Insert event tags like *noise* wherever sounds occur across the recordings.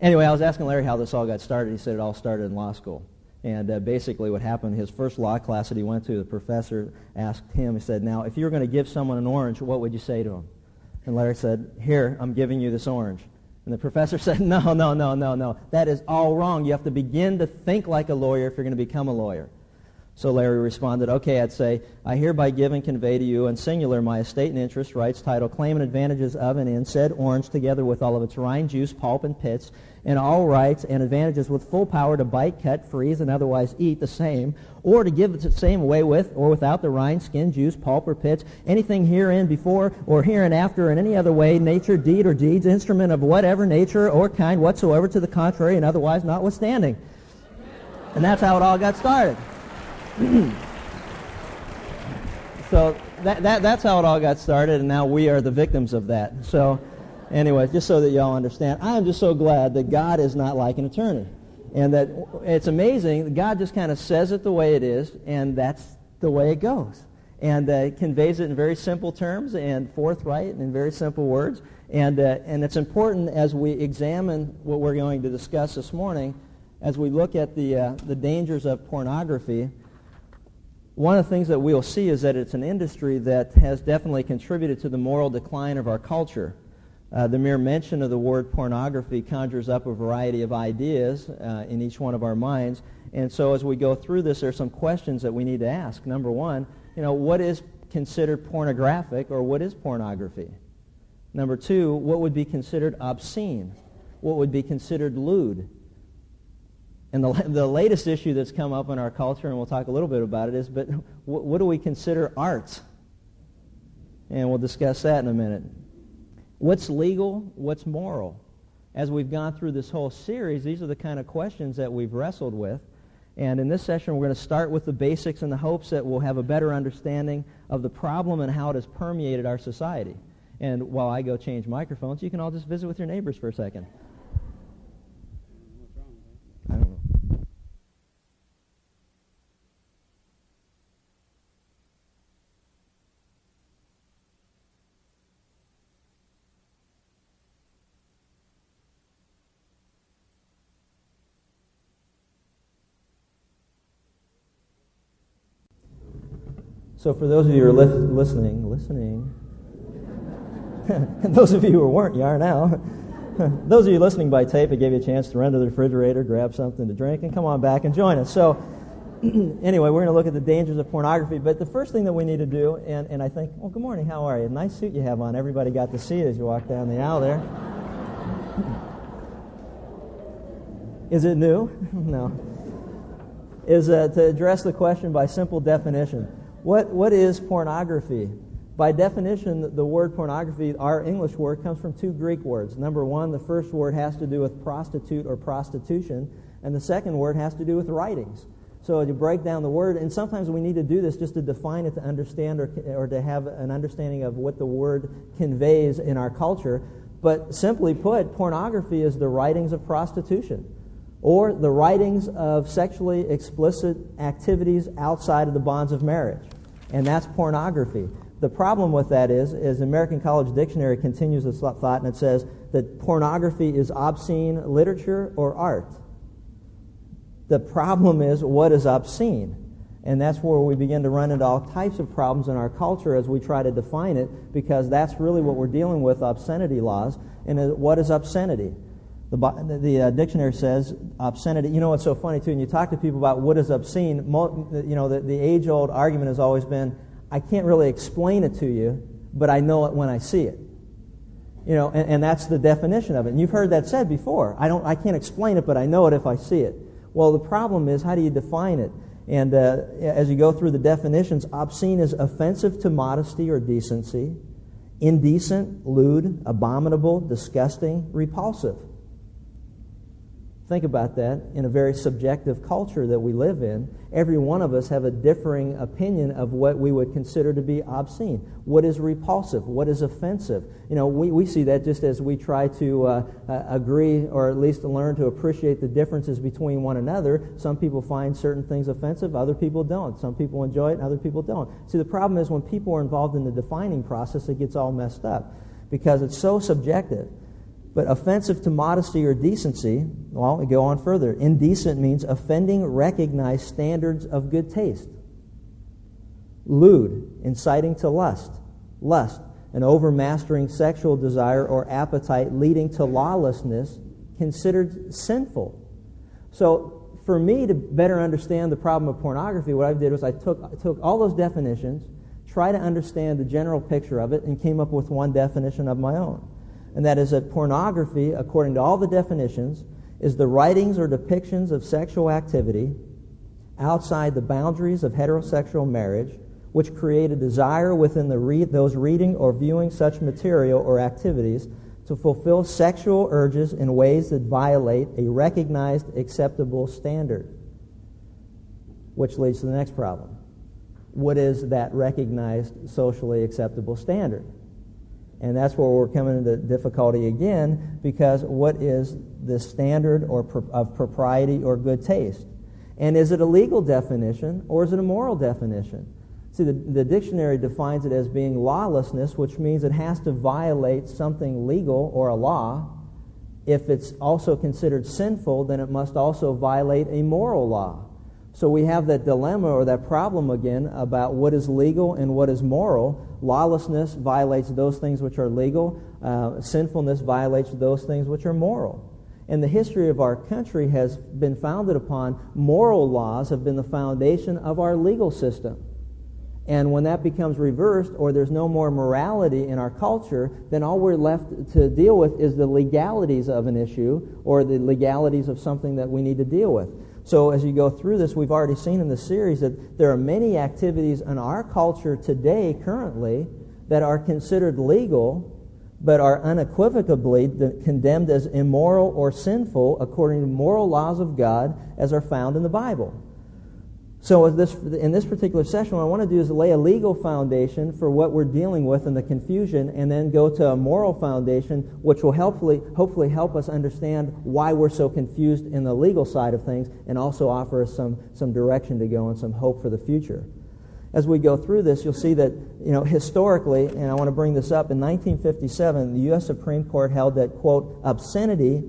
anyway, I was asking Larry how this all got started. He said it all started in law school. And uh, basically, what happened, his first law class that he went to, the professor asked him, he said, Now, if you were going to give someone an orange, what would you say to him? And Larry said, Here, I'm giving you this orange. And the professor *laughs* said, No, no, no, no, no. That is all wrong. You have to begin to think like a lawyer if you're going to become a lawyer. So Larry responded, Okay, I'd say, I hereby give and convey to you in singular my estate and interest, rights, title, claim, and advantages of and in said orange, together with all of its rind, juice, pulp, and pits, and all rights and advantages with full power to bite, cut, freeze, and otherwise eat the same, or to give the same away with or without the rind, skin, juice, pulp, or pits, anything herein before or hereinafter in any other way, nature, deed, or deeds, instrument of whatever nature or kind whatsoever to the contrary, and otherwise notwithstanding. And that's how it all got started. *clears throat* so that, that, that's how it all got started, and now we are the victims of that. So, anyway, just so that y'all understand, I am just so glad that God is not like an attorney. And that it's amazing, God just kind of says it the way it is, and that's the way it goes. And uh, conveys it in very simple terms and forthright and in very simple words. And, uh, and it's important as we examine what we're going to discuss this morning, as we look at the, uh, the dangers of pornography, one of the things that we'll see is that it's an industry that has definitely contributed to the moral decline of our culture. Uh, the mere mention of the word pornography conjures up a variety of ideas uh, in each one of our minds. And so as we go through this, there are some questions that we need to ask. Number one, you know, what is considered pornographic or what is pornography? Number two, what would be considered obscene? What would be considered lewd? And the, *laughs* the latest issue that's come up in our culture, and we'll talk a little bit about it, is but what, what do we consider art? And we'll discuss that in a minute. What's legal? What's moral? As we've gone through this whole series, these are the kind of questions that we've wrestled with. And in this session, we're going to start with the basics in the hopes that we'll have a better understanding of the problem and how it has permeated our society. And while I go change microphones, you can all just visit with your neighbors for a second. So for those of you who are li- listening, listening, and *laughs* those of you who weren't, you are now. *laughs* those of you listening by tape, it gave you a chance to run to the refrigerator, grab something to drink, and come on back and join us. So *clears throat* anyway, we're going to look at the dangers of pornography. But the first thing that we need to do, and, and I think, well, good morning, how are you? Nice suit you have on. Everybody got to see it as you walk down the aisle there. *laughs* Is it new? no. Is uh, to address the question by simple definition. What, what is pornography? By definition, the word pornography, our English word, comes from two Greek words. Number one, the first word has to do with prostitute or prostitution, and the second word has to do with writings. So to break down the word, and sometimes we need to do this just to define it to understand or, or to have an understanding of what the word conveys in our culture. But simply put, pornography is the writings of prostitution or the writings of sexually explicit activities outside of the bonds of marriage and that's pornography. The problem with that is, is American College Dictionary continues this thought, and it says that pornography is obscene literature or art. The problem is, what is obscene? And that's where we begin to run into all types of problems in our culture as we try to define it, because that's really what we're dealing with obscenity laws. And uh, what is obscenity? The, the uh, dictionary says obscenity. You know what's so funny too? And you talk to people about what is obscene. Mo, you know the, the age-old argument has always been, I can't really explain it to you, but I know it when I see it. You know, and, and that's the definition of it. And you've heard that said before. I don't, I can't explain it, but I know it if I see it. Well, the problem is, how do you define it? And uh, as you go through the definitions, obscene is offensive to modesty or decency, indecent, lewd, abominable, disgusting, repulsive. Think about that in a very subjective culture that we live in. Every one of us have a differing opinion of what we would consider to be obscene. What is repulsive? What is offensive? You know, we, we see that just as we try to uh, uh, agree or at least learn to appreciate the differences between one another. Some people find certain things offensive, other people don't. Some people enjoy it, and other people don't. See, the problem is when people are involved in the defining process, it gets all messed up because it's so subjective. But offensive to modesty or decency, well, we go on further. Indecent means offending recognized standards of good taste. Lewd, inciting to lust. Lust, an overmastering sexual desire or appetite leading to lawlessness, considered sinful. So, for me to better understand the problem of pornography, what I did was I took, I took all those definitions, tried to understand the general picture of it, and came up with one definition of my own and that is that pornography, according to all the definitions, is the writings or depictions of sexual activity outside the boundaries of heterosexual marriage, which create a desire within re- those reading or viewing such material or activities to fulfill sexual urges in ways that violate a recognized acceptable standard. Which leads to the next problem. What is that recognized socially acceptable standard? And that's where we're coming into difficulty again because what is the standard or pro- of propriety or good taste? And is it a legal definition or is it a moral definition? See, the, the dictionary defines it as being lawlessness, which means it has to violate something legal or a law. If it's also considered sinful, then it must also violate a moral law. So we have that dilemma or that problem again about what is legal and what is moral. Lawlessness violates those things which are legal. Uh, sinfulness violates those things which are moral. And the history of our country has been founded upon moral laws have been the foundation of our legal system. And when that becomes reversed or there's no more morality in our culture, then all we're left to deal with is the legalities of an issue or the legalities of something that we need to deal with. So as you go through this, we've already seen in the series that there are many activities in our culture today, currently, that are considered legal, but are unequivocally condemned as immoral or sinful according to moral laws of God as are found in the Bible. So this, in this particular session, what I want to do is lay a legal foundation for what we're dealing with and the confusion, and then go to a moral foundation, which will helpfully, hopefully help us understand why we're so confused in the legal side of things, and also offer us some, some direction to go and some hope for the future. As we go through this, you'll see that, you know, historically, and I want to bring this up, in 1957, the U.S. Supreme Court held that, quote, obscenity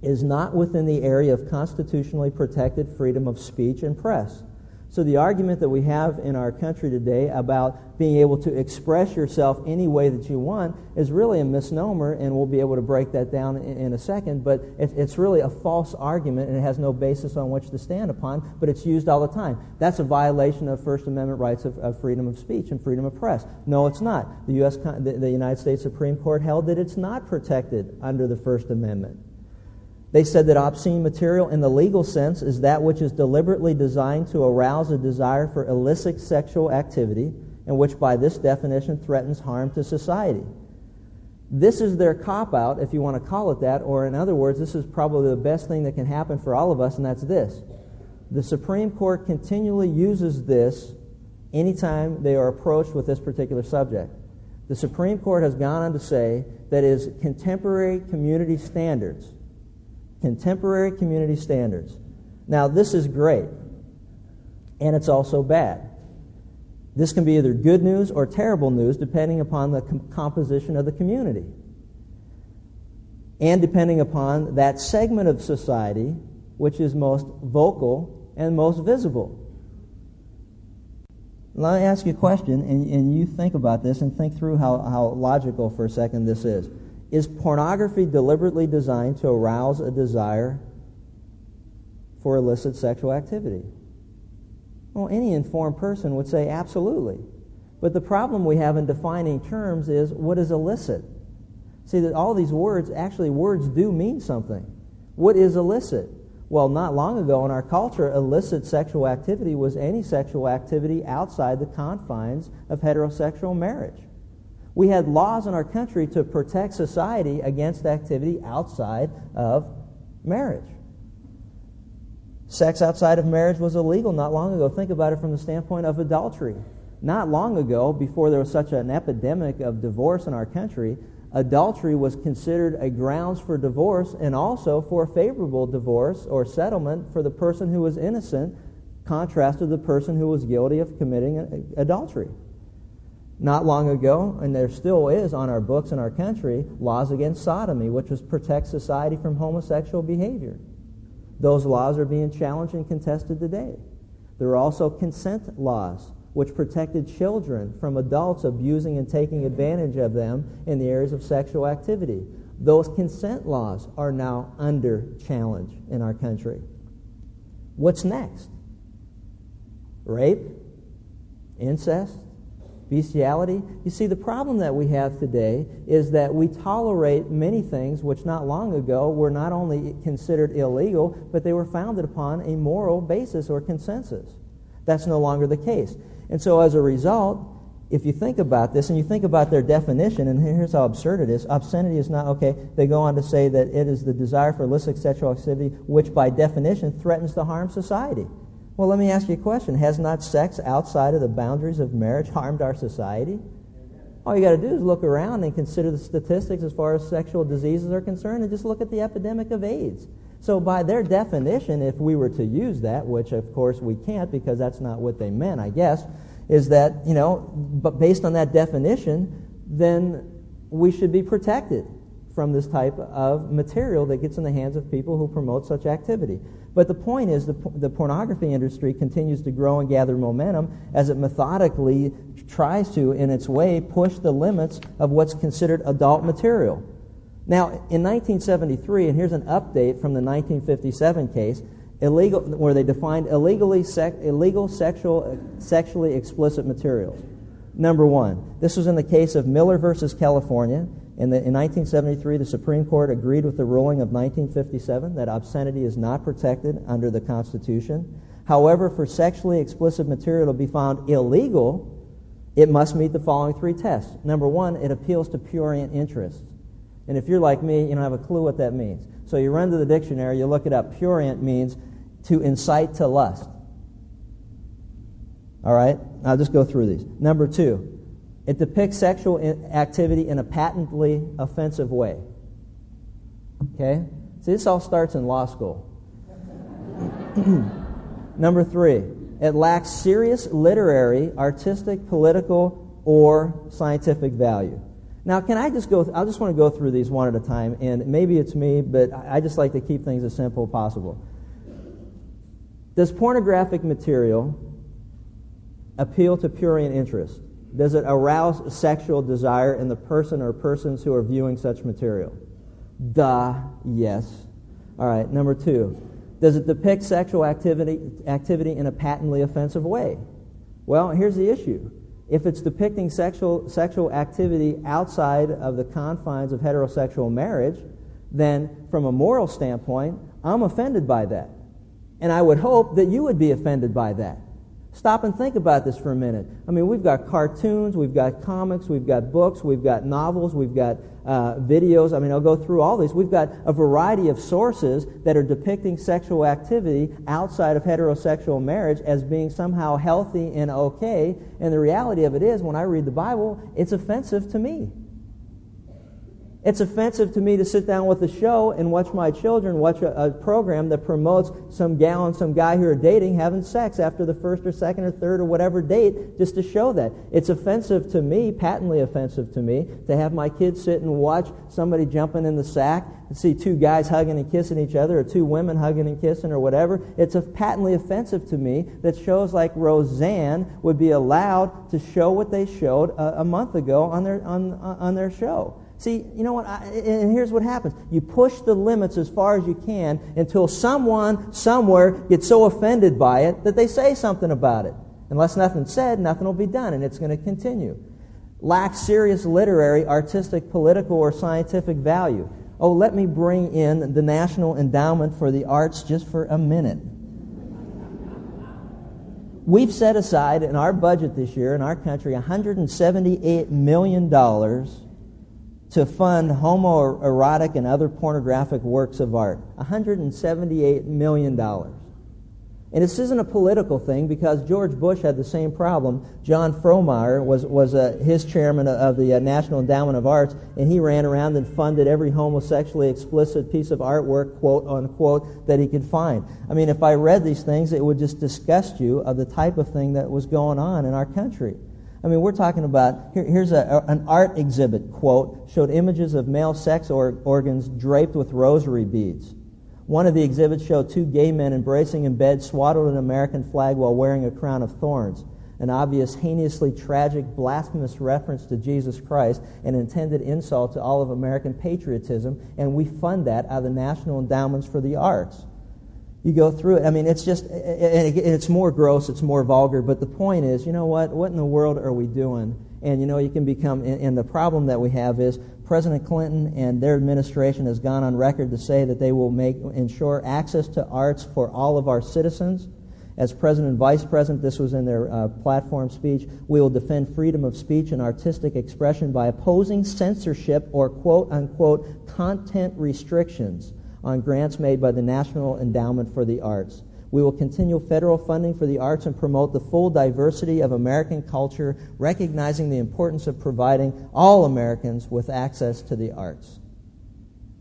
is not within the area of constitutionally protected freedom of speech and press. So the argument that we have in our country today about being able to express yourself any way that you want is really a misnomer, and we'll be able to break that down in, in a second. But it, it's really a false argument, and it has no basis on which to stand upon, but it's used all the time. That's a violation of First Amendment rights of, of freedom of speech and freedom of press. No, it's not. The, US, the, the United States Supreme Court held that it's not protected under the First Amendment. They said that obscene material in the legal sense is that which is deliberately designed to arouse a desire for illicit sexual activity and which by this definition threatens harm to society. This is their cop out, if you want to call it that, or in other words, this is probably the best thing that can happen for all of us, and that's this. The Supreme Court continually uses this anytime they are approached with this particular subject. The Supreme Court has gone on to say that is contemporary community standards contemporary community standards. Now, this is great, and it's also bad. This can be either good news or terrible news depending upon the com- composition of the community and depending upon that segment of society which is most vocal and most visible. Let me ask you a question, and, and you think about this and think through how, how logical for a second this is. Is pornography deliberately designed to arouse a desire for illicit sexual activity? Well, any informed person would say absolutely. But the problem we have in defining terms is what is illicit? See that all these words, actually words do mean something. What is illicit? Well, not long ago in our culture, illicit sexual activity was any sexual activity outside the confines of heterosexual marriage. We had laws in our country to protect society against activity outside of marriage. Sex outside of marriage was illegal not long ago. Think about it from the standpoint of adultery. Not long ago, before there was such an epidemic of divorce in our country, adultery was considered a grounds for divorce and also for a favorable divorce or settlement for the person who was innocent, contrasted to the person who was guilty of committing adultery. Not long ago, and there still is on our books in our country, laws against sodomy, which was protect society from homosexual behavior. Those laws are being challenged and contested today. There are also consent laws, which protected children from adults abusing and taking advantage of them in the areas of sexual activity. Those consent laws are now under challenge in our country. What's next? Rape? Incest? Bestiality. You see, the problem that we have today is that we tolerate many things which not long ago were not only considered illegal, but they were founded upon a moral basis or consensus. That's no longer the case. And so as a result, if you think about this and you think about their definition, and here's how absurd it is obscenity is not, okay, they go on to say that it is the desire for illicit sexual activity which by definition threatens to harm society. Well, let me ask you a question. Has not sex outside of the boundaries of marriage harmed our society? All you got to do is look around and consider the statistics as far as sexual diseases are concerned and just look at the epidemic of AIDS. So, by their definition, if we were to use that, which of course we can't because that's not what they meant, I guess, is that, you know, but based on that definition, then we should be protected from this type of material that gets in the hands of people who promote such activity. But the point is, the, the pornography industry continues to grow and gather momentum as it methodically tries to, in its way, push the limits of what's considered adult material. Now, in 1973, and here's an update from the 1957 case, illegal, where they defined illegally sec, illegal sexual, sexually explicit materials. Number one, this was in the case of Miller versus California. In, the, in 1973, the Supreme Court agreed with the ruling of 1957 that obscenity is not protected under the Constitution. However, for sexually explicit material to be found illegal, it must meet the following three tests. Number one, it appeals to purient interests. And if you're like me, you don't have a clue what that means. So you run to the dictionary, you look it up. Purient means to incite to lust. All right? I'll just go through these. Number two, it depicts sexual activity in a patently offensive way. Okay? See, this all starts in law school. *clears throat* Number three, it lacks serious literary, artistic, political, or scientific value. Now, can I just go? Th- I just want to go through these one at a time, and maybe it's me, but I just like to keep things as simple as possible. Does pornographic material appeal to purient interest? Does it arouse sexual desire in the person or persons who are viewing such material? Duh, yes. All right, number two. Does it depict sexual activity, activity in a patently offensive way? Well, here's the issue. If it's depicting sexual, sexual activity outside of the confines of heterosexual marriage, then from a moral standpoint, I'm offended by that. And I would hope that you would be offended by that. Stop and think about this for a minute. I mean, we've got cartoons, we've got comics, we've got books, we've got novels, we've got uh, videos. I mean, I'll go through all these. We've got a variety of sources that are depicting sexual activity outside of heterosexual marriage as being somehow healthy and okay. And the reality of it is, when I read the Bible, it's offensive to me. It's offensive to me to sit down with a show and watch my children watch a, a, program that promotes some gal and some guy who are dating having sex after the first or second or third or whatever date just to show that. It's offensive to me, patently offensive to me, to have my kids sit and watch somebody jumping in the sack and see two guys hugging and kissing each other or two women hugging and kissing or whatever. It's a patently offensive to me that shows like Roseanne would be allowed to show what they showed a, a month ago on their, on, on their show. See, you know what? I, and here's what happens. You push the limits as far as you can until someone somewhere gets so offended by it that they say something about it. Unless nothing's said, nothing will be done, and it's going to continue. Lacks serious literary, artistic, political, or scientific value. Oh, let me bring in the National Endowment for the Arts just for a minute. We've set aside in our budget this year in our country $178 million to fund homoerotic and other pornographic works of art. $178 million. And this isn't a political thing because George Bush had the same problem. John Frohnmayer was, was uh, his chairman of the uh, National Endowment of Arts, and he ran around and funded every homosexually explicit piece of artwork, quote unquote, that he could find. I mean, if I read these things, it would just disgust you of the type of thing that was going on in our country. I mean, we're talking about here, here's a, an art exhibit quote showed images of male sex or, organs draped with rosary beads. One of the exhibits showed two gay men embracing in bed, swaddled in an American flag while wearing a crown of thorns. An obvious, heinously tragic, blasphemous reference to Jesus Christ, an intended insult to all of American patriotism, and we fund that out of the National Endowments for the Arts. You go through it. I mean, it's just, and it's more gross, it's more vulgar, but the point is, you know what? What in the world are we doing? And, you know, you can become, and the problem that we have is President Clinton and their administration has gone on record to say that they will make, ensure access to arts for all of our citizens. As President and Vice President, this was in their uh, platform speech, we will defend freedom of speech and artistic expression by opposing censorship or quote unquote content restrictions on grants made by the National Endowment for the Arts. We will continue federal funding for the arts and promote the full diversity of American culture, recognizing the importance of providing all Americans with access to the arts.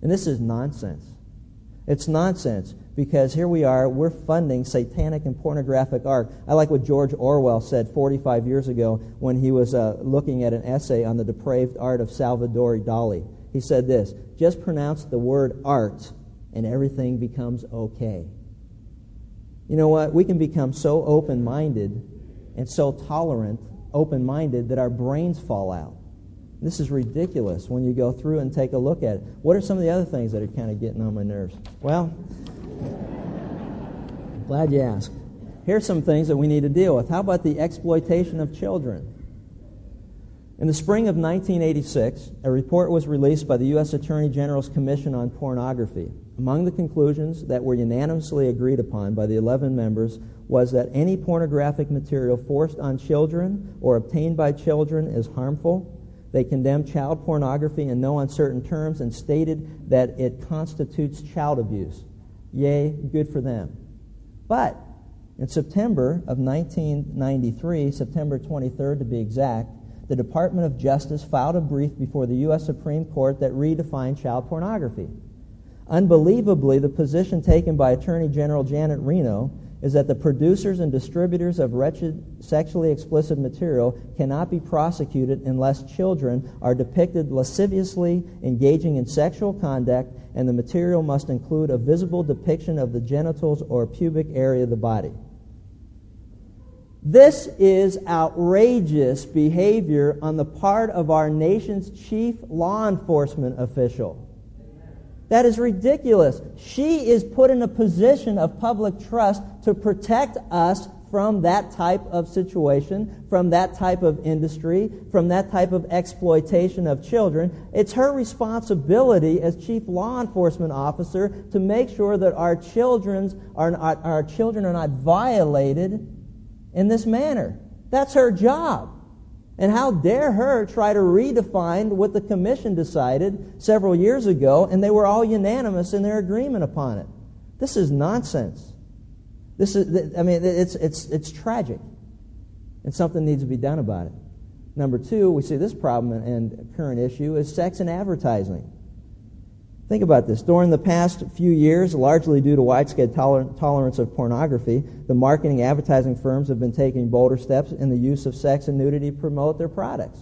And this is nonsense. It's nonsense because here we are, we're funding satanic and pornographic art. I like what George Orwell said 45 years ago when he was uh, looking at an essay on the depraved art of Salvador Dali. He said this just pronounce the word art and everything becomes okay. You know what? We can become so open minded and so tolerant, open minded, that our brains fall out. This is ridiculous when you go through and take a look at it. What are some of the other things that are kind of getting on my nerves? Well, glad you asked. Here's some things that we need to deal with. How about the exploitation of children? In the spring of 1986, a report was released by the U.S. Attorney General's Commission on Pornography. Among the conclusions that were unanimously agreed upon by the 11 members was that any pornographic material forced on children or obtained by children is harmful. They condemned child pornography in no uncertain terms and stated that it constitutes child abuse. Yay, good for them. But in September of 1993, September 23rd to be exact, the Department of Justice filed a brief before the U.S. Supreme Court that redefined child pornography. Unbelievably, the position taken by Attorney General Janet Reno is that the producers and distributors of wretched sexually explicit material cannot be prosecuted unless children are depicted lasciviously engaging in sexual conduct and the material must include a visible depiction of the genitals or pubic area of the body. This is outrageous behavior on the part of our nation's chief law enforcement official. That is ridiculous. She is put in a position of public trust to protect us from that type of situation, from that type of industry, from that type of exploitation of children. It's her responsibility as chief law enforcement officer to make sure that our children's are not, our children are not violated in this manner. That's her job. And how dare her try to redefine what the commission decided several years ago, and they were all unanimous in their agreement upon it. This is nonsense. This is, I mean, it's, it's, it's tragic. And something needs to be done about it. Number two, we see this problem and current issue is sex and advertising. Think about this. During the past few years, largely due to widespread toler- tolerance of pornography, the marketing advertising firms have been taking bolder steps in the use of sex and nudity to promote their products.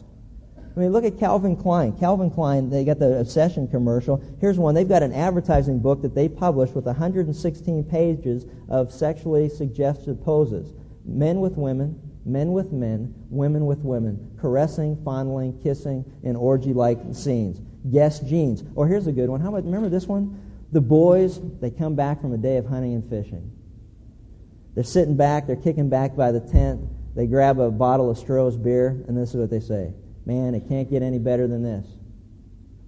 I mean, look at Calvin Klein. Calvin Klein, they got the Obsession commercial. Here's one. They've got an advertising book that they published with 116 pages of sexually suggestive poses. Men with women, men with men, women with women, caressing, fondling, kissing, in orgy-like scenes. Guess jeans. Or oh, here's a good one. How about remember this one? The boys, they come back from a day of hunting and fishing. They're sitting back, they're kicking back by the tent. They grab a bottle of Stroh's beer, and this is what they say. Man, it can't get any better than this.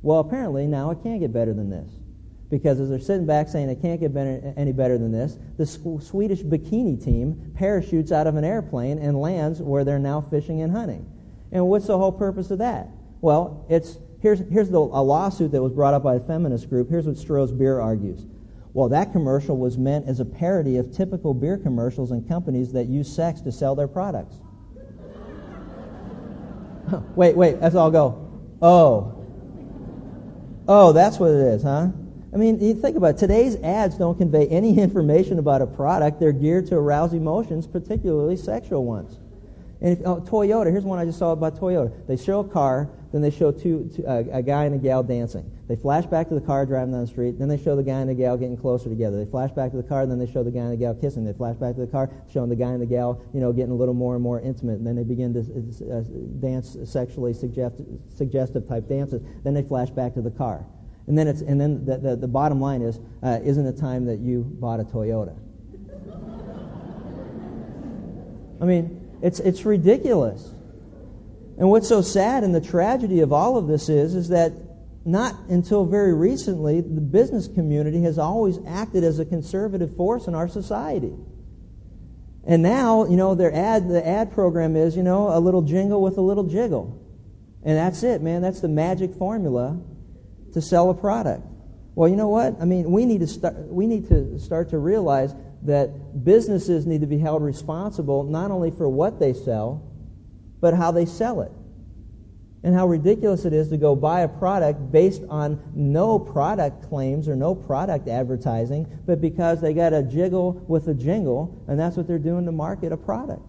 Well, apparently now it can get better than this. Because as they're sitting back saying it can't get better, any better than this, the Swedish bikini team parachutes out of an airplane and lands where they're now fishing and hunting. And what's the whole purpose of that? Well, it's Here's, here's the, a lawsuit that was brought up by a feminist group. Here's what Stroh's Beer argues. Well, that commercial was meant as a parody of typical beer commercials and companies that use sex to sell their products. *laughs* wait, wait, let's all go. Oh. Oh, that's what it is, huh? I mean, you think about it. Today's ads don't convey any information about a product. They're geared to arouse emotions, particularly sexual ones. And if, oh, Toyota, here's one I just saw about Toyota. They show a car, then they show two, two uh, a guy and a gal dancing. They flash back to the car driving down the street, then they show the guy and the gal getting closer together. They flash back to the car, then they show the guy and the gal kissing. They flash back to the car, showing the guy and the gal, you know, getting a little more and more intimate. And then they begin to uh, dance sexually suggest- suggestive type dances. Then they flash back to the car. And then, it's, and then the, the, the bottom line is, uh, isn't it time that you bought a Toyota? *laughs* I mean, it's, it's ridiculous. And what's so sad and the tragedy of all of this is, is that not until very recently, the business community has always acted as a conservative force in our society. And now, you know, their ad, the ad program is, you know, a little jingle with a little jiggle. And that's it, man. That's the magic formula to sell a product. Well, you know what? I mean, we need to start, we need to start to realize that businesses need to be held responsible not only for what they sell, but how they sell it. And how ridiculous it is to go buy a product based on no product claims or no product advertising, but because they got a jiggle with a jingle, and that's what they're doing to market a product.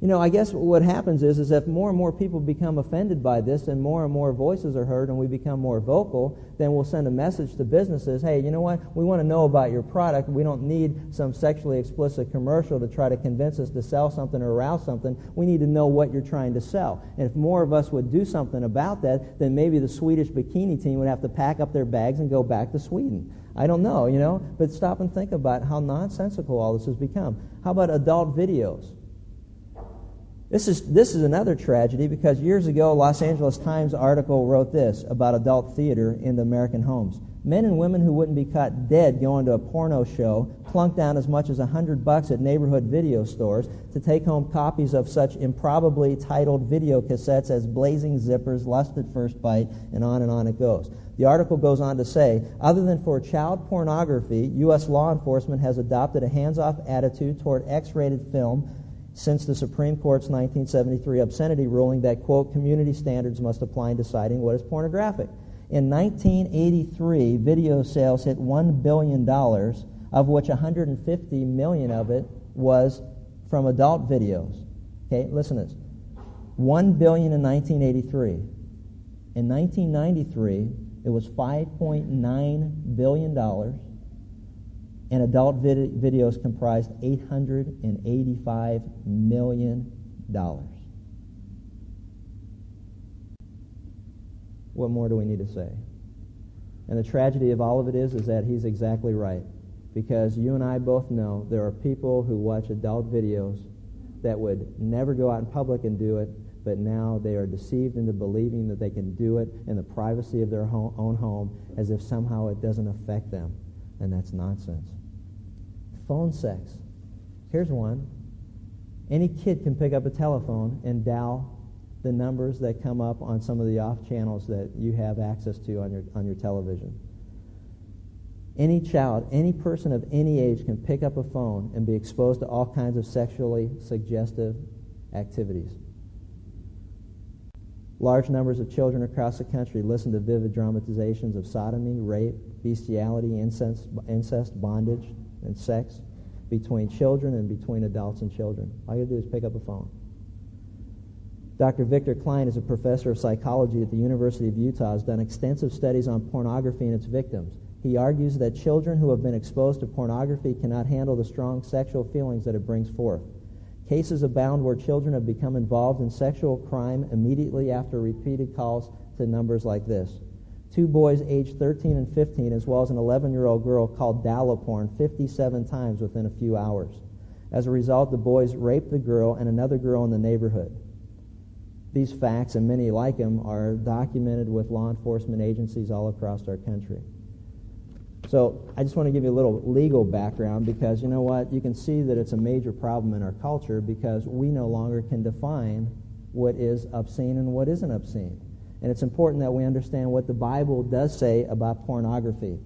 You know, I guess what happens is, is if more and more people become offended by this and more and more voices are heard and we become more vocal, then we'll send a message to businesses, hey, you know what? We want to know about your product. We don't need some sexually explicit commercial to try to convince us to sell something or arouse something. We need to know what you're trying to sell. And if more of us would do something about that, then maybe the Swedish bikini team would have to pack up their bags and go back to Sweden. I don't know, you know, but stop and think about how nonsensical all this has become. How about adult videos? This is, this is another tragedy because years ago, Los Angeles Times article wrote this about adult theater in the American homes. Men and women who wouldn't be caught dead going to a porno show plunk down as much as a hundred bucks at neighborhood video stores to take home copies of such improbably titled video cassettes as Blazing Zippers, Lust at First Bite, and on and on it goes. The article goes on to say, other than for child pornography, U.S. law enforcement has adopted a hands-off attitude toward X-rated film since the Supreme Court's 1973 obscenity ruling that, quote, community standards must apply in deciding what is pornographic. In 1983, video sales hit $1 billion, of which 150 million of it was from adult videos. Okay, listen to this. 1 billion in 1983. In 1993, it was 5.9 billion dollars and adult vid- videos comprised $885 million. What more do we need to say? And the tragedy of all of it is, is that he's exactly right. Because you and I both know there are people who watch adult videos that would never go out in public and do it, but now they are deceived into believing that they can do it in the privacy of their own home as if somehow it doesn't affect them. And that's nonsense. Phone sex. Here's one. Any kid can pick up a telephone and dial the numbers that come up on some of the off channels that you have access to on your, on your television. Any child, any person of any age can pick up a phone and be exposed to all kinds of sexually suggestive activities. Large numbers of children across the country listen to vivid dramatizations of sodomy, rape, bestiality, incest, incest bondage, and sex between children and between adults and children. All you do is pick up a phone. Dr. Victor Cline is a professor of psychology at the University of Utah, has done extensive studies on pornography and its victims. He argues that children who have been exposed to pornography cannot handle the strong sexual feelings that it brings forth. Cases abound where children have become involved in sexual crime immediately after repeated calls to numbers like this. Two boys aged 13 and 15, as well as an 11 year old girl, called Dial-A-Porn 57 times within a few hours. As a result, the boys raped the girl and another girl in the neighborhood. These facts, and many like them, are documented with law enforcement agencies all across our country. So I just want to give you a little legal background because you know what? You can see that it's a major problem in our culture because we no longer can define what is obscene and what isn't obscene. And it's important that we understand what the Bible does say about pornography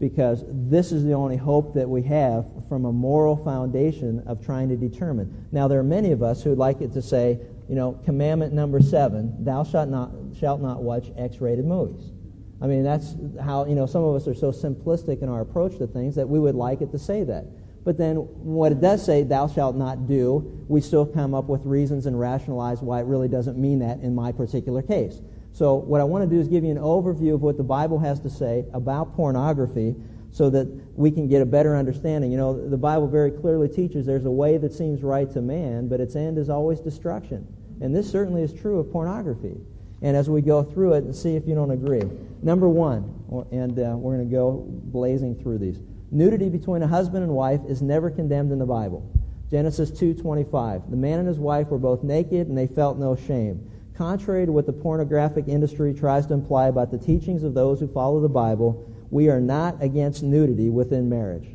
because this is the only hope that we have from a moral foundation of trying to determine. Now, there are many of us who would like it to say, you know, commandment number seven, thou shalt not, shalt not watch X-rated movies. I mean, that's how, you know, some of us are so simplistic in our approach to things that we would like it to say that. But then what it does say, thou shalt not do, we still come up with reasons and rationalize why it really doesn't mean that in my particular case. So what I want to do is give you an overview of what the Bible has to say about pornography so that we can get a better understanding. You know, the Bible very clearly teaches there's a way that seems right to man, but its end is always destruction. And this certainly is true of pornography. And as we go through it and see if you don't agree. Number one, and uh, we're going to go blazing through these. Nudity between a husband and wife is never condemned in the Bible. Genesis 2:25. The man and his wife were both naked and they felt no shame. Contrary to what the pornographic industry tries to imply about the teachings of those who follow the Bible, we are not against nudity within marriage.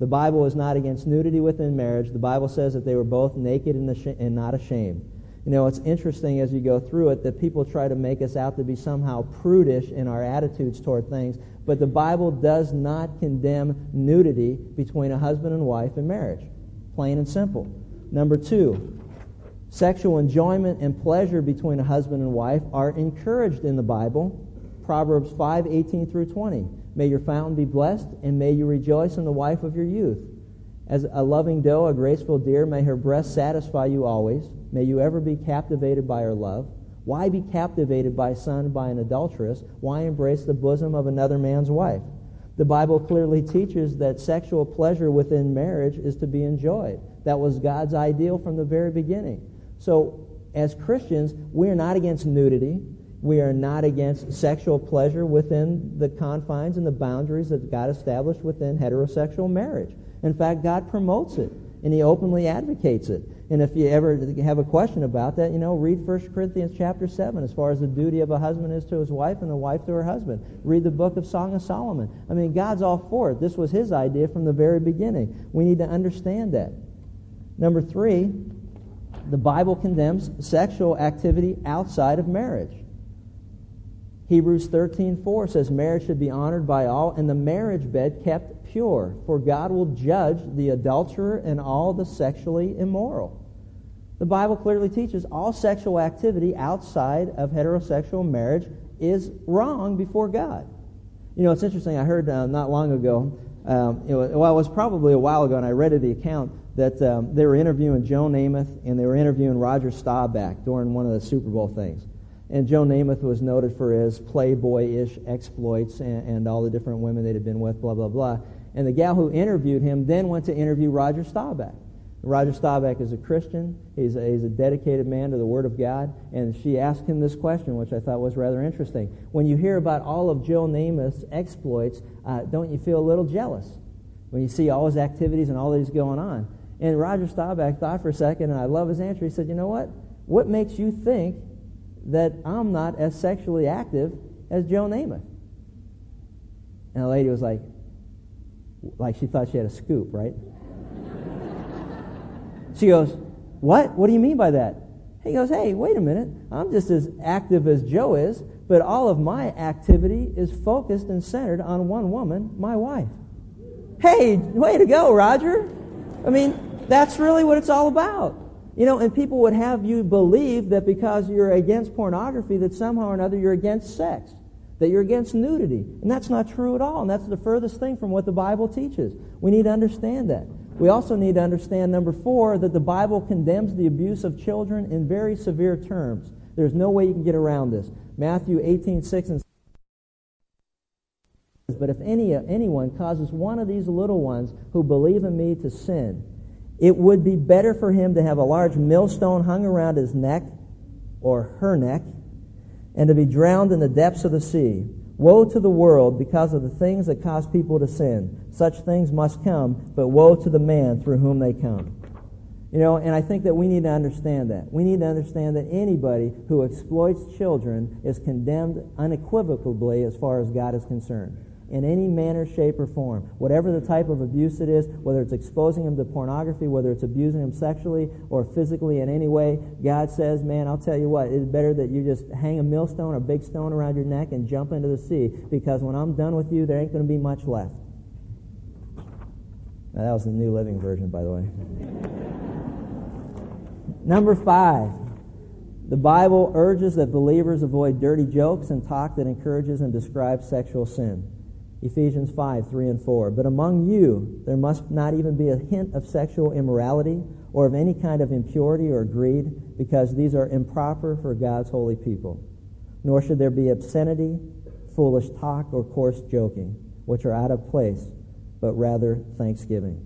The Bible is not against nudity within marriage. The Bible says that they were both naked and not ashamed. You know, it's interesting as you go through it that people try to make us out to be somehow prudish in our attitudes toward things but the Bible does not condemn nudity between a husband and wife in marriage. Plain and simple. Number two, sexual enjoyment and pleasure between a husband and wife are encouraged in the Bible. Proverbs 5, 18 through 20. May your fountain be blessed, and may you rejoice in the wife of your youth. As a loving doe, a graceful deer, may her breast satisfy you always. May you ever be captivated by her love. Why be captivated by son by an adulteress? Why embrace the bosom of another man's wife? The Bible clearly teaches that sexual pleasure within marriage is to be enjoyed. That was God's ideal from the very beginning. So, as Christians, we are not against nudity. We are not against sexual pleasure within the confines and the boundaries that God established within heterosexual marriage. In fact, God promotes it and He openly advocates it. And if you ever have a question about that, you know, read 1 Corinthians chapter 7 as far as the duty of a husband is to his wife and the wife to her husband. Read the book of Song of Solomon. I mean, God's all for it. This was his idea from the very beginning. We need to understand that. Number three, the Bible condemns sexual activity outside of marriage. Hebrews 13:4 says marriage should be honored by all and the marriage bed kept pure, for God will judge the adulterer and all the sexually immoral. The Bible clearly teaches all sexual activity outside of heterosexual marriage is wrong before God. You know, it's interesting. I heard uh, not long ago, um, it was, well, it was probably a while ago, and I read the account that um, they were interviewing Joe Namath and they were interviewing Roger Staubach during one of the Super Bowl things. And Joe Namath was noted for his playboy-ish exploits and, and all the different women that he'd been with, blah, blah, blah. And the gal who interviewed him then went to interview Roger Staubach. Roger Staubach is a Christian. He's a, he's a dedicated man to the Word of God. And she asked him this question, which I thought was rather interesting. When you hear about all of Joe Namath's exploits, uh, don't you feel a little jealous when you see all his activities and all that he's going on? And Roger Staubach thought for a second, and I love his answer. He said, You know what? What makes you think that I'm not as sexually active as Joe Namath. And the lady was like, like she thought she had a scoop, right? she goes, What? What do you mean by that? He goes, Hey, wait a minute. I'm just as active as Joe is, but all of my activity is focused and centered on one woman, my wife. Hey, way to go, Roger. I mean, that's really what it's all about. You know, and people would have you believe that because you're against pornography, that somehow or another you're against sex, that you're against nudity. And that's not true at all. And that's the furthest thing from what the Bible teaches. We need to understand that. We also need to understand, number four, that the Bible condemns the abuse of children in very severe terms. There's no way you can get around this. Matthew 18, 6 and but if any, anyone causes one of these little ones who believe in me to sin, it would be better for him to have a large millstone hung around his neck or her neck and to be drowned in the depths of the sea. Woe to the world because of the things that cause people to sin. Such things must come, but woe to the man through whom they come. You know, and I think that we need to understand that. We need to understand that anybody who exploits children is condemned unequivocally as far as God is concerned in any manner, shape, or form. Whatever the type of abuse it is, whether it's exposing them to pornography, whether it's abusing them sexually or physically in any way, God says, man, I'll tell you what, it's better that you just hang a millstone or a big stone around your neck and jump into the sea because when I'm done with you, there ain't going to be much left. Now, that was the New Living Version, by the way. *laughs* Number five. The Bible urges that believers avoid dirty jokes and talk that encourages and describes sexual sin. Ephesians 5, 3 and 4. But among you there must not even be a hint of sexual immorality or of any kind of impurity or greed, because these are improper for God's holy people. Nor should there be obscenity, foolish talk, or coarse joking, which are out of place, but rather thanksgiving.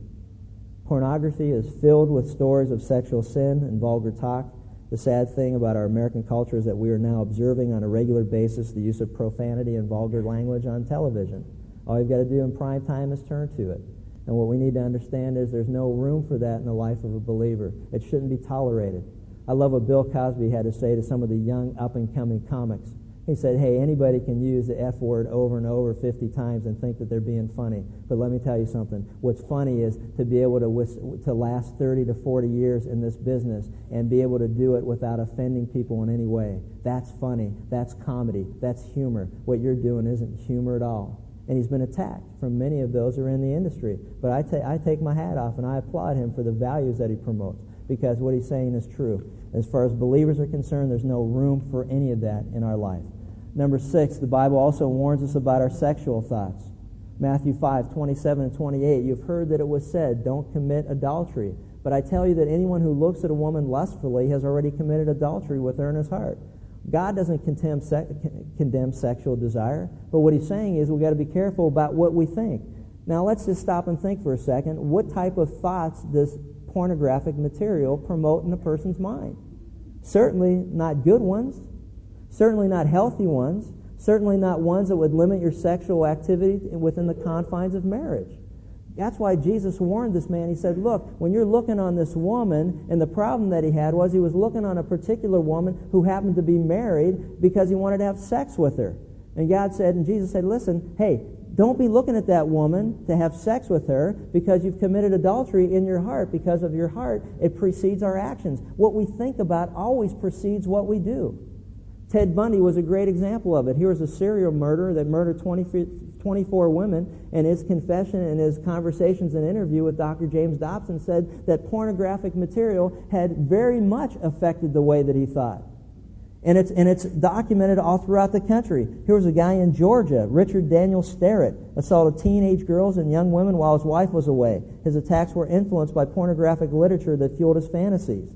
Pornography is filled with stories of sexual sin and vulgar talk. The sad thing about our American culture is that we are now observing on a regular basis the use of profanity and vulgar language on television. All you've got to do in prime time is turn to it. And what we need to understand is there's no room for that in the life of a believer. It shouldn't be tolerated. I love what Bill Cosby had to say to some of the young up and coming comics. He said, hey, anybody can use the F word over and over 50 times and think that they're being funny. But let me tell you something. What's funny is to be able to, to last 30 to 40 years in this business and be able to do it without offending people in any way. That's funny. That's comedy. That's humor. What you're doing isn't humor at all and he's been attacked from many of those who are in the industry. But I, ta- I take my hat off and I applaud him for the values that he promotes because what he's saying is true. As far as believers are concerned, there's no room for any of that in our life. Number six, the Bible also warns us about our sexual thoughts. Matthew 5, 27 and 28. You've heard that it was said, don't commit adultery. But I tell you that anyone who looks at a woman lustfully has already committed adultery with her in his heart. God doesn't condemn, condemn sexual desire, but what he's saying is we've got to be careful about what we think. Now, let's just stop and think for a second. What type of thoughts does pornographic material promote in a person's mind? Certainly not good ones, certainly not healthy ones, certainly not ones that would limit your sexual activity within the confines of marriage. That's why Jesus warned this man. He said, Look, when you're looking on this woman, and the problem that he had was he was looking on a particular woman who happened to be married because he wanted to have sex with her. And God said, and Jesus said, Listen, hey, don't be looking at that woman to have sex with her because you've committed adultery in your heart. Because of your heart, it precedes our actions. What we think about always precedes what we do. Ted Bundy was a great example of it. He was a serial murderer that murdered 20, 24 women, and his confession and his conversations and interview with Dr. James Dobson said that pornographic material had very much affected the way that he thought. And it's, and it's documented all throughout the country. Here was a guy in Georgia, Richard Daniel Starrett, assaulted teenage girls and young women while his wife was away. His attacks were influenced by pornographic literature that fueled his fantasies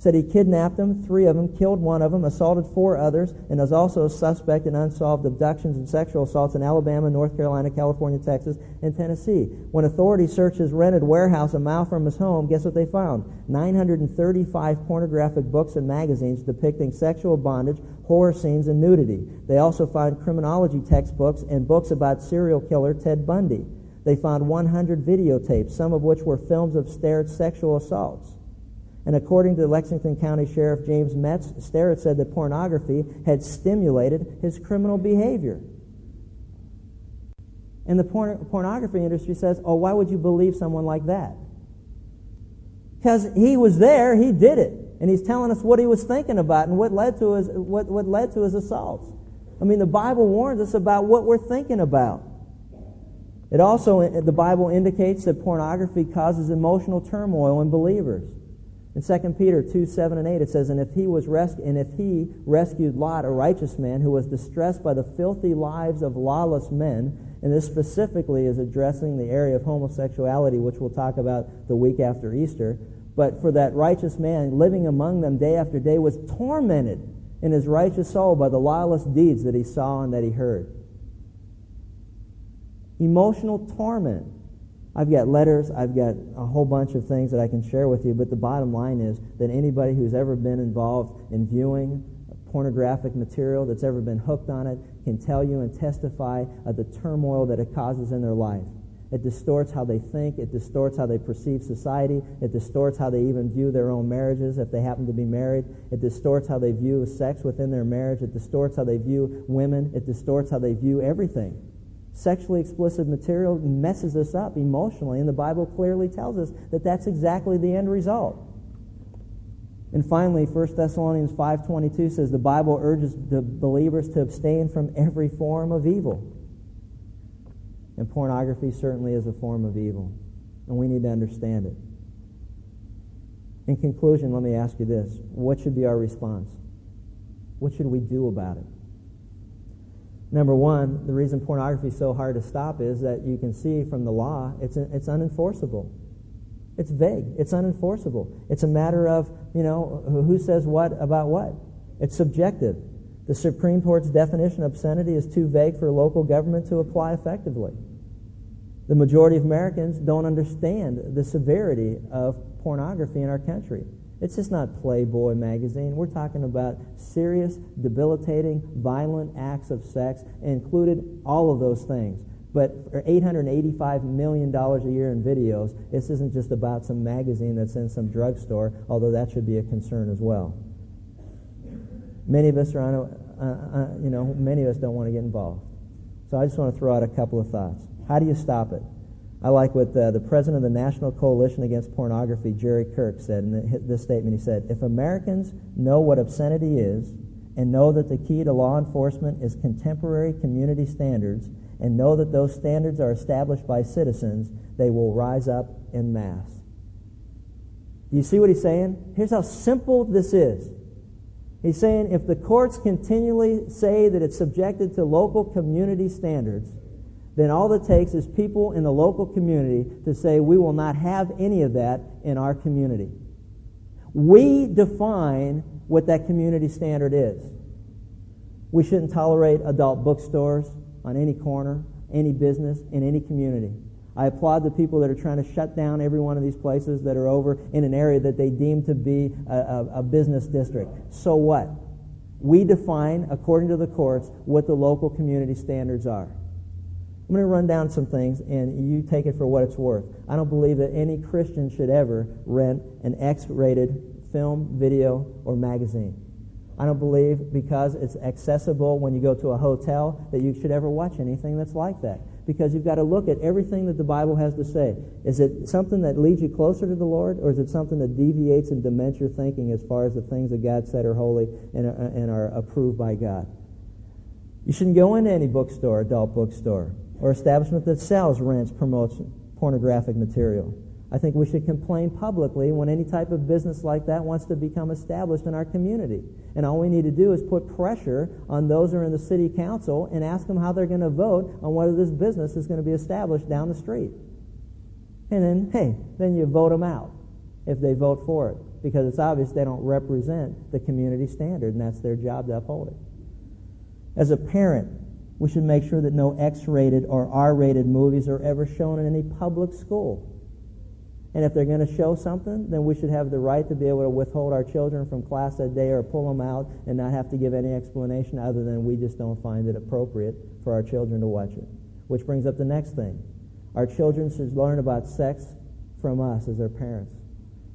said he kidnapped them, three of them, killed one of them, assaulted four others, and is also a suspect in unsolved abductions and sexual assaults in Alabama, North Carolina, California, Texas, and Tennessee. When authorities searched his rented warehouse a mile from his home, guess what they found? 935 pornographic books and magazines depicting sexual bondage, horror scenes, and nudity. They also found criminology textbooks and books about serial killer Ted Bundy. They found 100 videotapes, some of which were films of Starrett's sexual assaults. And according to Lexington County Sheriff James Metts, Starrett said that pornography had stimulated his criminal behavior. And the porn- pornography industry says, oh, why would you believe someone like that? Because he was there, he did it. And he's telling us what he was thinking about and what led to his, what, what led to his assaults. I mean, the Bible warns us about what we're thinking about. It also, the Bible indicates that pornography causes emotional turmoil in believers. In 2 Peter 2, 7 and 8, it says, And if he was res- and if he rescued Lot, a righteous man, who was distressed by the filthy lives of lawless men, and this specifically is addressing the area of homosexuality, which we'll talk about the week after Easter. But for that righteous man, living among them day after day, was tormented in his righteous soul by the lawless deeds that he saw and that he heard. Emotional torment. I've got letters, I've got a whole bunch of things that I can share with you, but the bottom line is that anybody who's ever been involved in viewing pornographic material, that's ever been hooked on it, can tell you and testify of the turmoil that it causes in their life. It distorts how they think. It distorts how they perceive society. It distorts how they even view their own marriages if they happen to be married. It distorts how they view sex within their marriage. It distorts how they view women. It distorts how they view everything. Sexually explicit material messes us up emotionally, and the Bible clearly tells us that that's exactly the end result. And finally, 1 Thessalonians 5.22 says the Bible urges the believers to abstain from every form of evil. And pornography certainly is a form of evil, and we need to understand it. In conclusion, let me ask you this. What should be our response? What should we do about it? Number one, the reason pornography is so hard to stop is that you can see from the law it's, it's unenforceable. It's vague. It's unenforceable. It's a matter of, you know, who says what about what. It's subjective. The Supreme Court's definition of obscenity is too vague for local government to apply effectively. The majority of Americans don't understand the severity of pornography in our country. It's just not Playboy magazine. We're talking about serious, debilitating, violent acts of sex, included all of those things. But for $885 million a year in videos, this isn't just about some magazine that's in some drugstore, although that should be a concern as well. Many of us are on a, uh, uh, you know, many of us don't want to get involved. So I just want to throw out a couple of thoughts. How do you stop it? I like what uh, the president of the National Coalition Against Pornography, Jerry Kirk, said in this statement. He said, If Americans know what obscenity is and know that the key to law enforcement is contemporary community standards and know that those standards are established by citizens, they will rise up in mass. Do you see what he's saying? Here's how simple this is. He's saying if the courts continually say that it's subjected to local community standards, then all it takes is people in the local community to say, we will not have any of that in our community. We define what that community standard is. We shouldn't tolerate adult bookstores on any corner, any business, in any community. I applaud the people that are trying to shut down every one of these places that are over in an area that they deem to be a, a, a business district. So what? We define, according to the courts, what the local community standards are. I'm going to run down some things, and you take it for what it's worth. I don't believe that any Christian should ever rent an X-rated film, video, or magazine. I don't believe because it's accessible when you go to a hotel that you should ever watch anything that's like that. Because you've got to look at everything that the Bible has to say. Is it something that leads you closer to the Lord, or is it something that deviates and dements your thinking as far as the things that God said are holy and are, and are approved by God? You shouldn't go into any bookstore, adult bookstore or establishment that sells, rents, promotes pornographic material. I think we should complain publicly when any type of business like that wants to become established in our community. And all we need to do is put pressure on those who are in the city council and ask them how they're going to vote on whether this business is going to be established down the street. And then, hey, then you vote them out if they vote for it because it's obvious they don't represent the community standard and that's their job to uphold it. As a parent, we should make sure that no X-rated or R-rated movies are ever shown in any public school. And if they're going to show something, then we should have the right to be able to withhold our children from class that day or pull them out and not have to give any explanation other than we just don't find it appropriate for our children to watch it. Which brings up the next thing. Our children should learn about sex from us as their parents.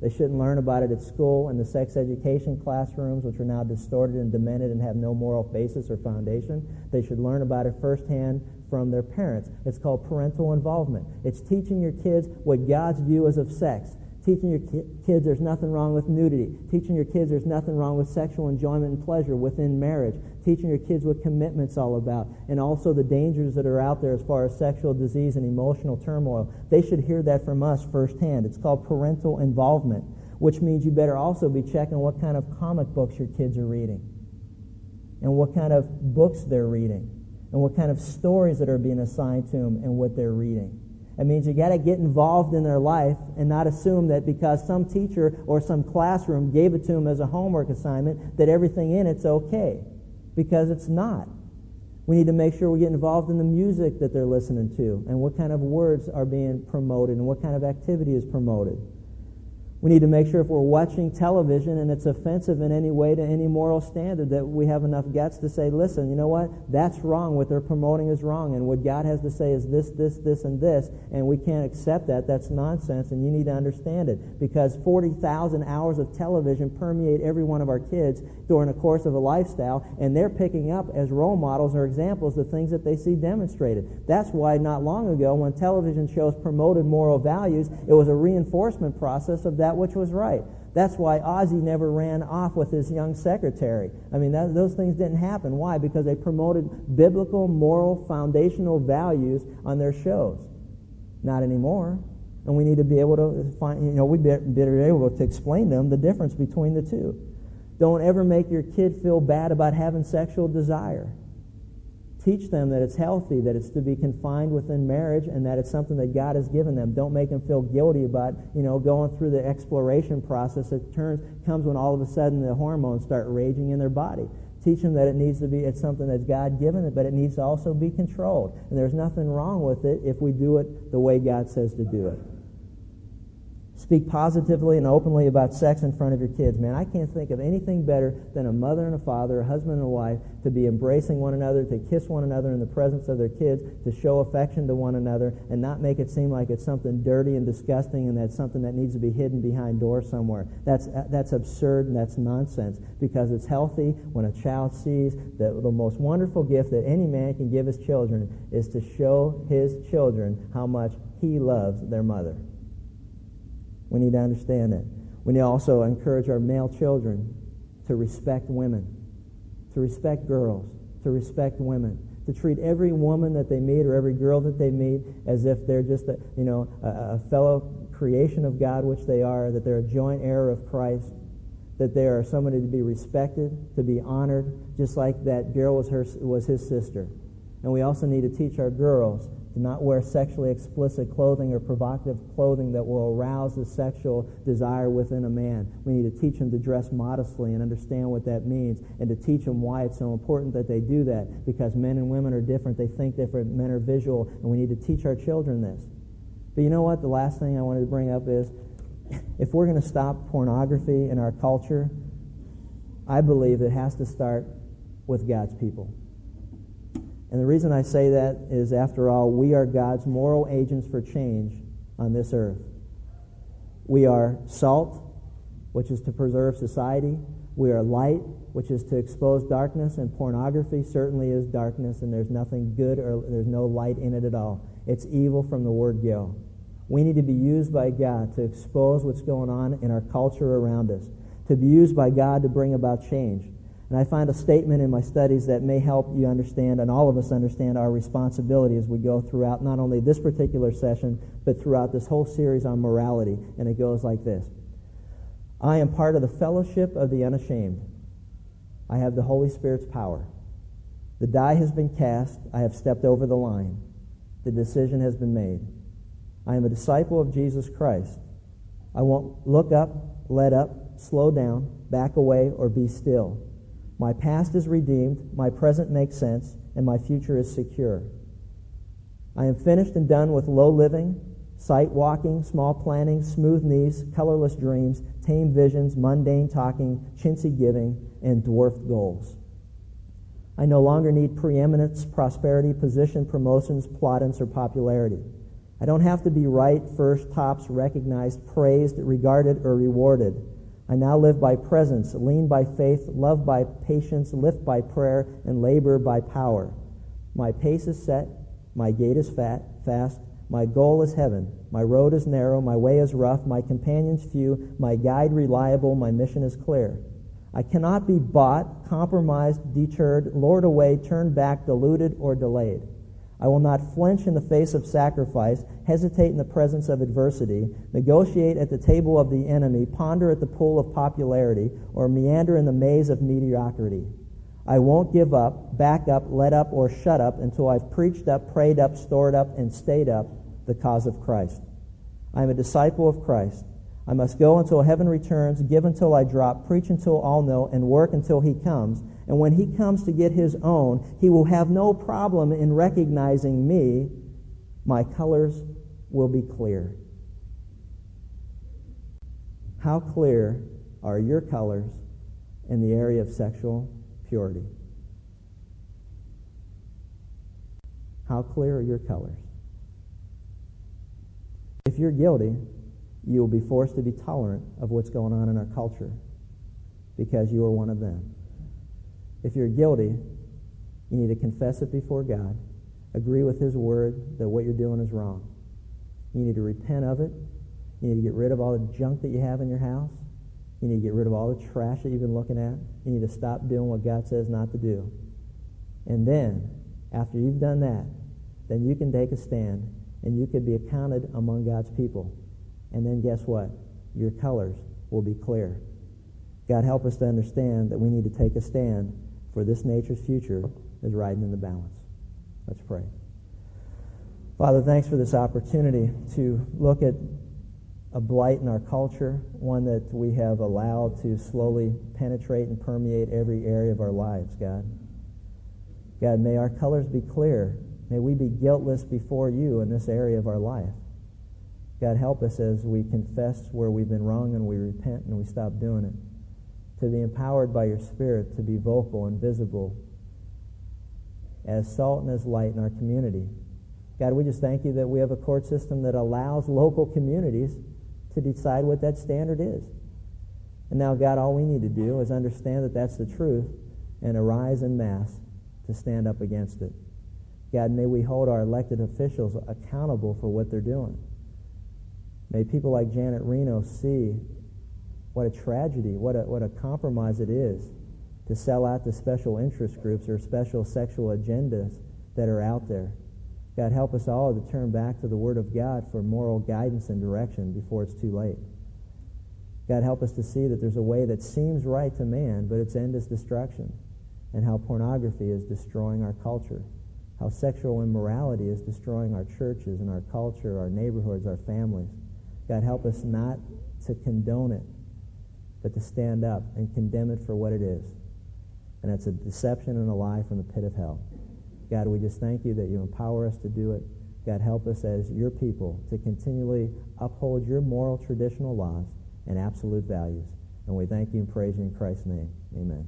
They shouldn't learn about it at school in the sex education classrooms, which are now distorted and demented and have no moral basis or foundation. They should learn about it firsthand from their parents. It's called parental involvement. It's teaching your kids what God's view is of sex. Teaching your ki- kids there's nothing wrong with nudity. Teaching your kids there's nothing wrong with sexual enjoyment and pleasure within marriage. Teaching your kids what commitment's all about. And also the dangers that are out there as far as sexual disease and emotional turmoil. They should hear that from us firsthand. It's called parental involvement, which means you better also be checking what kind of comic books your kids are reading. And what kind of books they're reading. And what kind of stories that are being assigned to them and what they're reading. It means you got to get involved in their life and not assume that because some teacher or some classroom gave it to them as a homework assignment that everything in it's okay because it's not. We need to make sure we get involved in the music that they're listening to and what kind of words are being promoted and what kind of activity is promoted. We need to make sure if we're watching television and it's offensive in any way to any moral standard that we have enough guts to say, listen, you know what? That's wrong. What they're promoting is wrong. And what God has to say is this, this, this, and this. And we can't accept that. That's nonsense. And you need to understand it. Because 40,000 hours of television permeate every one of our kids during the course of a lifestyle. And they're picking up as role models or examples the things that they see demonstrated. That's why not long ago when television shows promoted moral values, it was a reinforcement process of that which was right. That's why Ozzie never ran off with his young secretary. I mean, that, those things didn't happen. Why? Because they promoted biblical, moral, foundational values on their shows. Not anymore. And we need to be able to find, you know, we be, be able to explain them the difference between the two. Don't ever make your kid feel bad about having sexual desire. Teach them that it's healthy, that it's to be confined within marriage, and that it's something that God has given them. Don't make them feel guilty about, you know, going through the exploration process. It turns comes when all of a sudden the hormones start raging in their body. Teach them that it needs to be, it's something that's God given, but it needs to also be controlled. And there's nothing wrong with it if we do it the way God says to do it. Speak positively and openly about sex in front of your kids. Man, I can't think of anything better than a mother and a father, a husband and a wife, to be embracing one another, to kiss one another in the presence of their kids, to show affection to one another, and not make it seem like it's something dirty and disgusting and that's something that needs to be hidden behind doors somewhere. That's, that's absurd and that's nonsense because it's healthy when a child sees that the most wonderful gift that any man can give his children is to show his children how much he loves their mother. We need to understand that. We need to also encourage our male children to respect women, to respect girls, to respect women, to treat every woman that they meet or every girl that they meet as if they're just a, you know, a, a fellow creation of God, which they are, that they're a joint heir of Christ, that they are somebody to be respected, to be honored, just like that girl was, her, was his sister. And we also need to teach our girls to not wear sexually explicit clothing or provocative clothing that will arouse the sexual desire within a man. We need to teach them to dress modestly and understand what that means and to teach them why it's so important that they do that because men and women are different. They think different. Men are visual, and we need to teach our children this. But you know what? The last thing I wanted to bring up is if we're going to stop pornography in our culture, I believe it has to start with God's people. And the reason I say that is, after all, we are God's moral agents for change on this earth. We are salt, which is to preserve society. We are light, which is to expose darkness, and pornography certainly is darkness, and there's nothing good or there's no light in it at all. It's evil from the word go. We need to be used by God to expose what's going on in our culture around us, to be used by God to bring about change. And I find a statement in my studies that may help you understand, and all of us understand, our responsibility as we go throughout not only this particular session, but throughout this whole series on morality. And it goes like this I am part of the fellowship of the unashamed. I have the Holy Spirit's power. The die has been cast. I have stepped over the line. The decision has been made. I am a disciple of Jesus Christ. I won't look up, let up, slow down, back away, or be still. My past is redeemed, my present makes sense, and my future is secure. I am finished and done with low living, sight walking, small planning, smooth knees, colorless dreams, tame visions, mundane talking, chintzy giving, and dwarfed goals. I no longer need preeminence, prosperity, position, promotions, plaudits, or popularity. I don't have to be right, first, tops, recognized, praised, regarded, or rewarded. I now live by presence, lean by faith, love by patience, lift by prayer, and labor by power. My pace is set, my gait is fat, fast, my goal is heaven, my road is narrow, my way is rough, my companions few, my guide reliable, my mission is clear. I cannot be bought, compromised, deterred, lured away, turned back, deluded, or delayed. I will not flinch in the face of sacrifice, hesitate in the presence of adversity, negotiate at the table of the enemy, ponder at the pool of popularity, or meander in the maze of mediocrity. I won't give up, back up, let up, or shut up until I've preached up, prayed up, stored up, and stayed up the cause of Christ. I am a disciple of Christ. I must go until heaven returns, give until I drop, preach until all know, and work until he comes. And when he comes to get his own, he will have no problem in recognizing me. My colors will be clear. How clear are your colors in the area of sexual purity? How clear are your colors? If you're guilty, you will be forced to be tolerant of what's going on in our culture because you are one of them. If you're guilty, you need to confess it before God, agree with His word that what you're doing is wrong. You need to repent of it. You need to get rid of all the junk that you have in your house. You need to get rid of all the trash that you've been looking at. You need to stop doing what God says not to do. And then, after you've done that, then you can take a stand and you can be accounted among God's people. And then guess what? Your colors will be clear. God help us to understand that we need to take a stand for this nature's future is riding in the balance. Let's pray. Father, thanks for this opportunity to look at a blight in our culture, one that we have allowed to slowly penetrate and permeate every area of our lives, God. God, may our colors be clear. May we be guiltless before you in this area of our life. God, help us as we confess where we've been wrong and we repent and we stop doing it. To be empowered by your Spirit to be vocal and visible as salt and as light in our community. God, we just thank you that we have a court system that allows local communities to decide what that standard is. And now, God, all we need to do is understand that that's the truth and arise in mass to stand up against it. God, may we hold our elected officials accountable for what they're doing. May people like Janet Reno see what a tragedy, what a, what a compromise it is to sell out to special interest groups or special sexual agendas that are out there. God, help us all to turn back to the Word of God for moral guidance and direction before it's too late. God, help us to see that there's a way that seems right to man, but its end is destruction, and how pornography is destroying our culture, how sexual immorality is destroying our churches and our culture, our neighborhoods, our families. God, help us not to condone it, but to stand up and condemn it for what it is. And it's a deception and a lie from the pit of hell. God, we just thank you that you empower us to do it. God, help us as your people to continually uphold your moral traditional laws and absolute values. And we thank you and praise you in Christ's name. Amen.